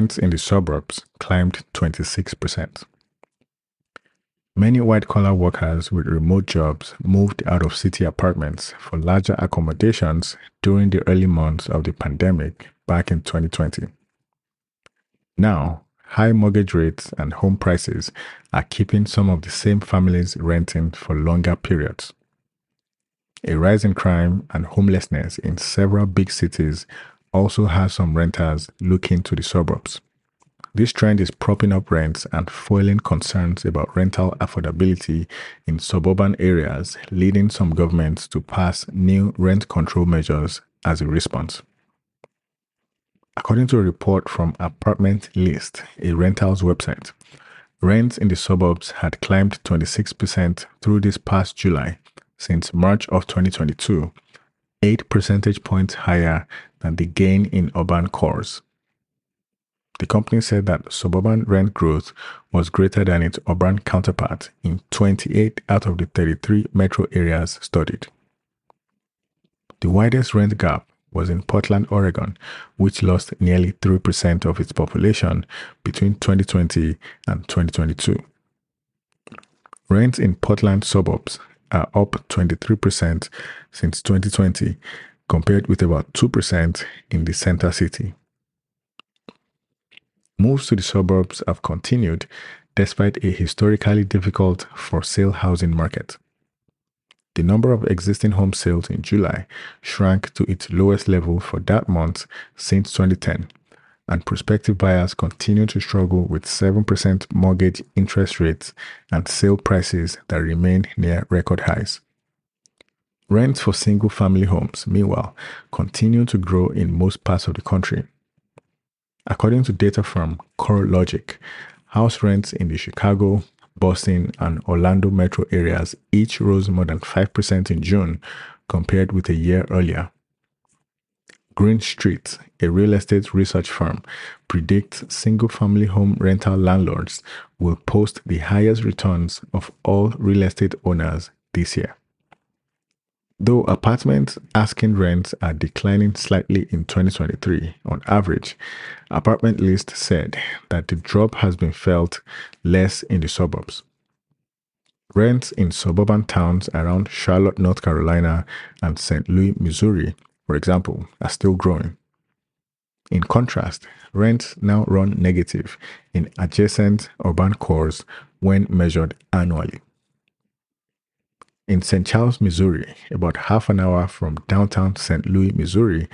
Part 1 Rents in the suburbs climbed 26%. Many white collar workers with remote jobs moved out of city apartments for larger accommodations during the early months of the pandemic back in 2020. Now, high mortgage rates and home prices are keeping some of the same families renting for longer periods. A rise in crime and homelessness in several big cities also has some renters looking to the suburbs. This trend is propping up rents and foiling concerns about rental affordability in suburban areas, leading some governments to pass new rent control measures as a response. According to a report from Apartment List, a rentals website, rents in the suburbs had climbed 26% through this past July since March of 2022, 8 percentage points higher than the gain in urban cores. The company said that suburban rent growth was greater than its urban counterpart in 28 out of the 33 metro areas studied. The widest rent gap was in Portland, Oregon, which lost nearly 3% of its population between 2020 and 2022. Rents in Portland suburbs are up 23% since 2020, compared with about 2% in the center city. Moves to the suburbs have continued despite a historically difficult for sale housing market. The number of existing home sales in July shrank to its lowest level for that month since 2010, and prospective buyers continue to struggle with 7% mortgage interest rates and sale prices that remain near record highs. Rents for single family homes, meanwhile, continue to grow in most parts of the country According to data from CoreLogic, house rents in the Chicago, Boston, and Orlando metro areas each rose more than 5% in June compared with a year earlier. Green Street, a real estate research firm, predicts single family home rental landlords will post the highest returns of all real estate owners this year. Though apartment asking rents are declining slightly in 2023 on average, Apartment List said that the drop has been felt less in the suburbs. Rents in suburban towns around Charlotte, North Carolina and St. Louis, Missouri, for example, are still growing. In contrast, rents now run negative in adjacent urban cores when measured annually. In St. Charles, Missouri, about half an hour from downtown St. Louis, Missouri,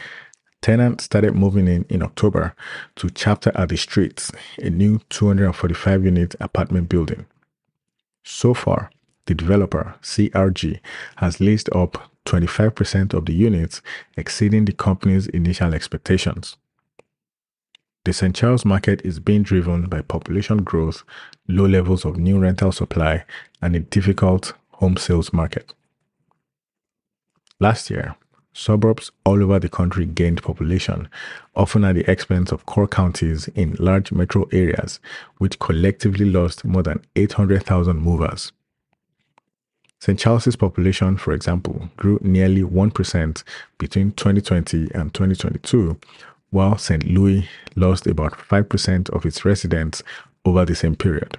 tenants started moving in in October to Chapter at the Streets, a new 245 unit apartment building. So far, the developer, CRG, has leased up 25% of the units, exceeding the company's initial expectations. The St. Charles market is being driven by population growth, low levels of new rental supply, and a difficult home sales market. Last year, suburbs all over the country gained population, often at the expense of core counties in large metro areas, which collectively lost more than 800,000 movers. St. Charles's population, for example, grew nearly 1% between 2020 and 2022, while St. Louis lost about 5% of its residents over the same period.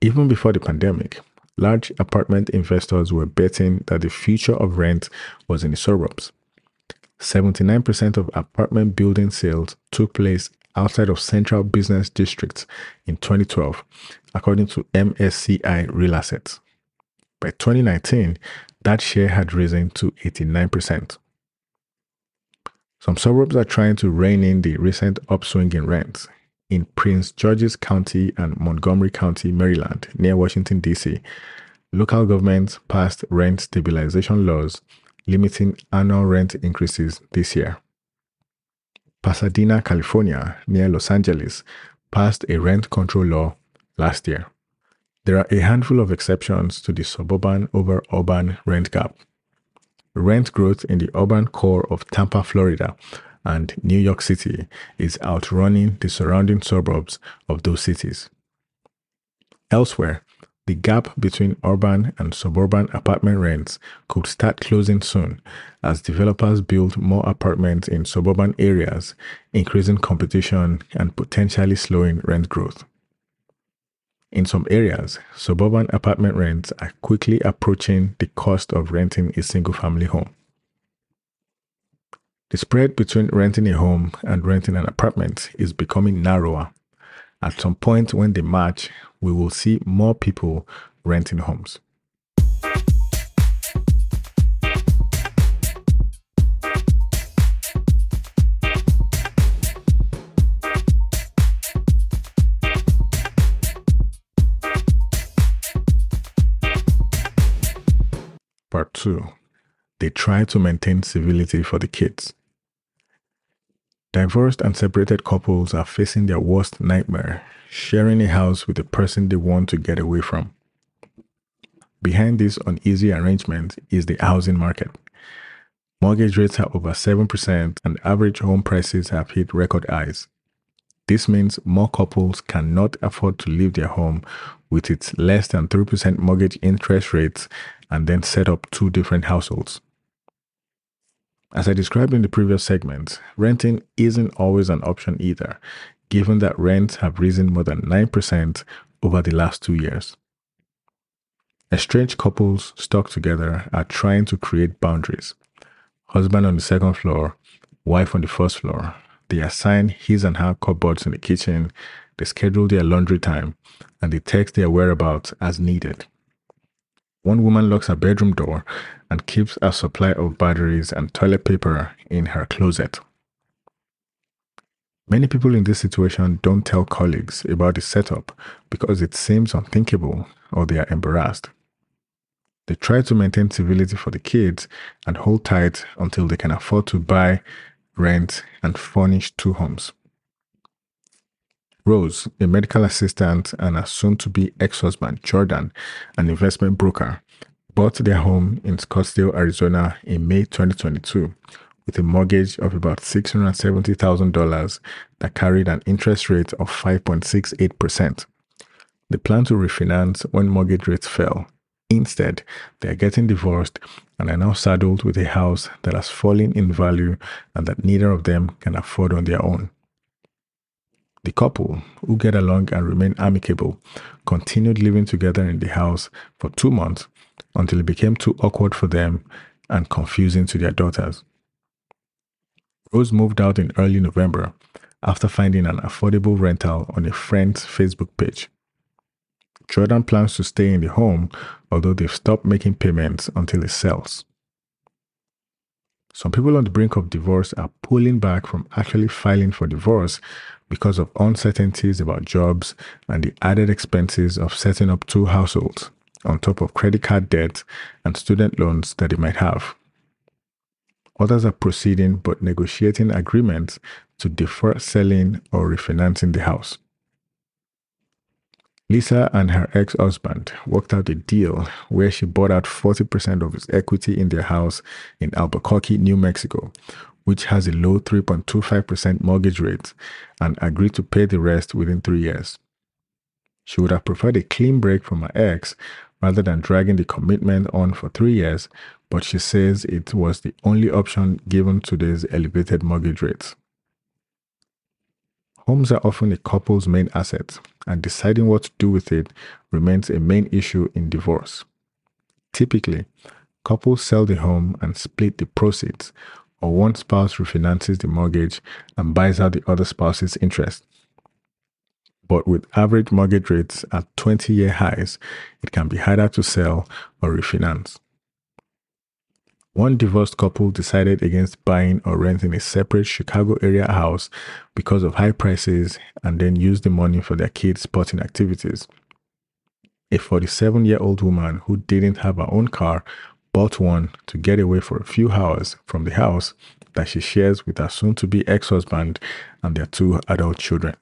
Even before the pandemic, large apartment investors were betting that the future of rent was in the suburbs. 79% of apartment building sales took place outside of central business districts in 2012, according to MSCI Real Assets. By 2019, that share had risen to 89%. Some suburbs are trying to rein in the recent upswing in rents, in Prince George's County and Montgomery County, Maryland, near Washington, D.C., local governments passed rent stabilization laws limiting annual rent increases this year. Pasadena, California, near Los Angeles, passed a rent control law last year. There are a handful of exceptions to the suburban over urban rent gap. Rent growth in the urban core of Tampa, Florida, and New York City is outrunning the surrounding suburbs of those cities. Elsewhere, The gap between urban and suburban apartment rents could start closing soon as developers build more apartments in suburban areas, increasing competition and potentially slowing rent growth. In some areas, suburban apartment rents are quickly approaching the cost of renting a single family home. The spread between renting a home and renting an apartment is becoming narrower. At some point when they match, we will see more people renting homes. Part 2 They try to maintain civility for the kids. Divorced and separated couples are facing their worst nightmare sharing a house with the person they want to get away from. Behind this uneasy arrangement is the housing market. Mortgage rates are over 7% and average home prices have hit record highs. This means more couples cannot afford to leave their home with its less than 3% mortgage interest rates and then set up two different households. As I described in the previous segment, renting isn't always an option either, given that rents have risen more than 9% over the last two years. Estranged couples stuck together are trying to create boundaries. Husband on the second floor, wife on the first floor. They assign his and her cupboards in the kitchen, they schedule their laundry time, and they text their whereabouts as needed. One woman locks her bedroom door and keeps a supply of batteries and toilet paper in her closet. Many people in this situation don't tell colleagues about the setup because it seems unthinkable or they are embarrassed. They try to maintain civility for the kids and hold tight until they can afford to buy, rent, and furnish two homes. Rose, a medical assistant, and a soon to be ex husband, Jordan, an investment broker, bought their home in Scottsdale, Arizona in May 2022 with a mortgage of about $670,000 that carried an interest rate of 5.68%. They plan to refinance when mortgage rates fell. Instead, they are getting divorced and are now saddled with a house that has fallen in value and that neither of them can afford on their own. The couple, who get along and remain amicable, continued living together in the house for two months until it became too awkward for them and confusing to their daughters. Rose moved out in early November after finding an affordable rental on a friend's Facebook page. Jordan plans to stay in the home, although they've stopped making payments until it sells. Some people on the brink of divorce are pulling back from actually filing for divorce because of uncertainties about jobs and the added expenses of setting up two households, on top of credit card debt and student loans that they might have. Others are proceeding but negotiating agreements to defer selling or refinancing the house. Lisa and her ex husband worked out a deal where she bought out 40% of his equity in their house in Albuquerque, New Mexico, which has a low 3.25% mortgage rate, and agreed to pay the rest within three years. She would have preferred a clean break from her ex rather than dragging the commitment on for three years, but she says it was the only option given today's elevated mortgage rates. Homes are often a couple's main asset, and deciding what to do with it remains a main issue in divorce. Typically, couples sell the home and split the proceeds, or one spouse refinances the mortgage and buys out the other spouse's interest. But with average mortgage rates at 20 year highs, it can be harder to sell or refinance. One divorced couple decided against buying or renting a separate Chicago area house because of high prices and then used the money for their kids' sporting activities. A 47 year old woman who didn't have her own car bought one to get away for a few hours from the house that she shares with her soon to be ex husband and their two adult children.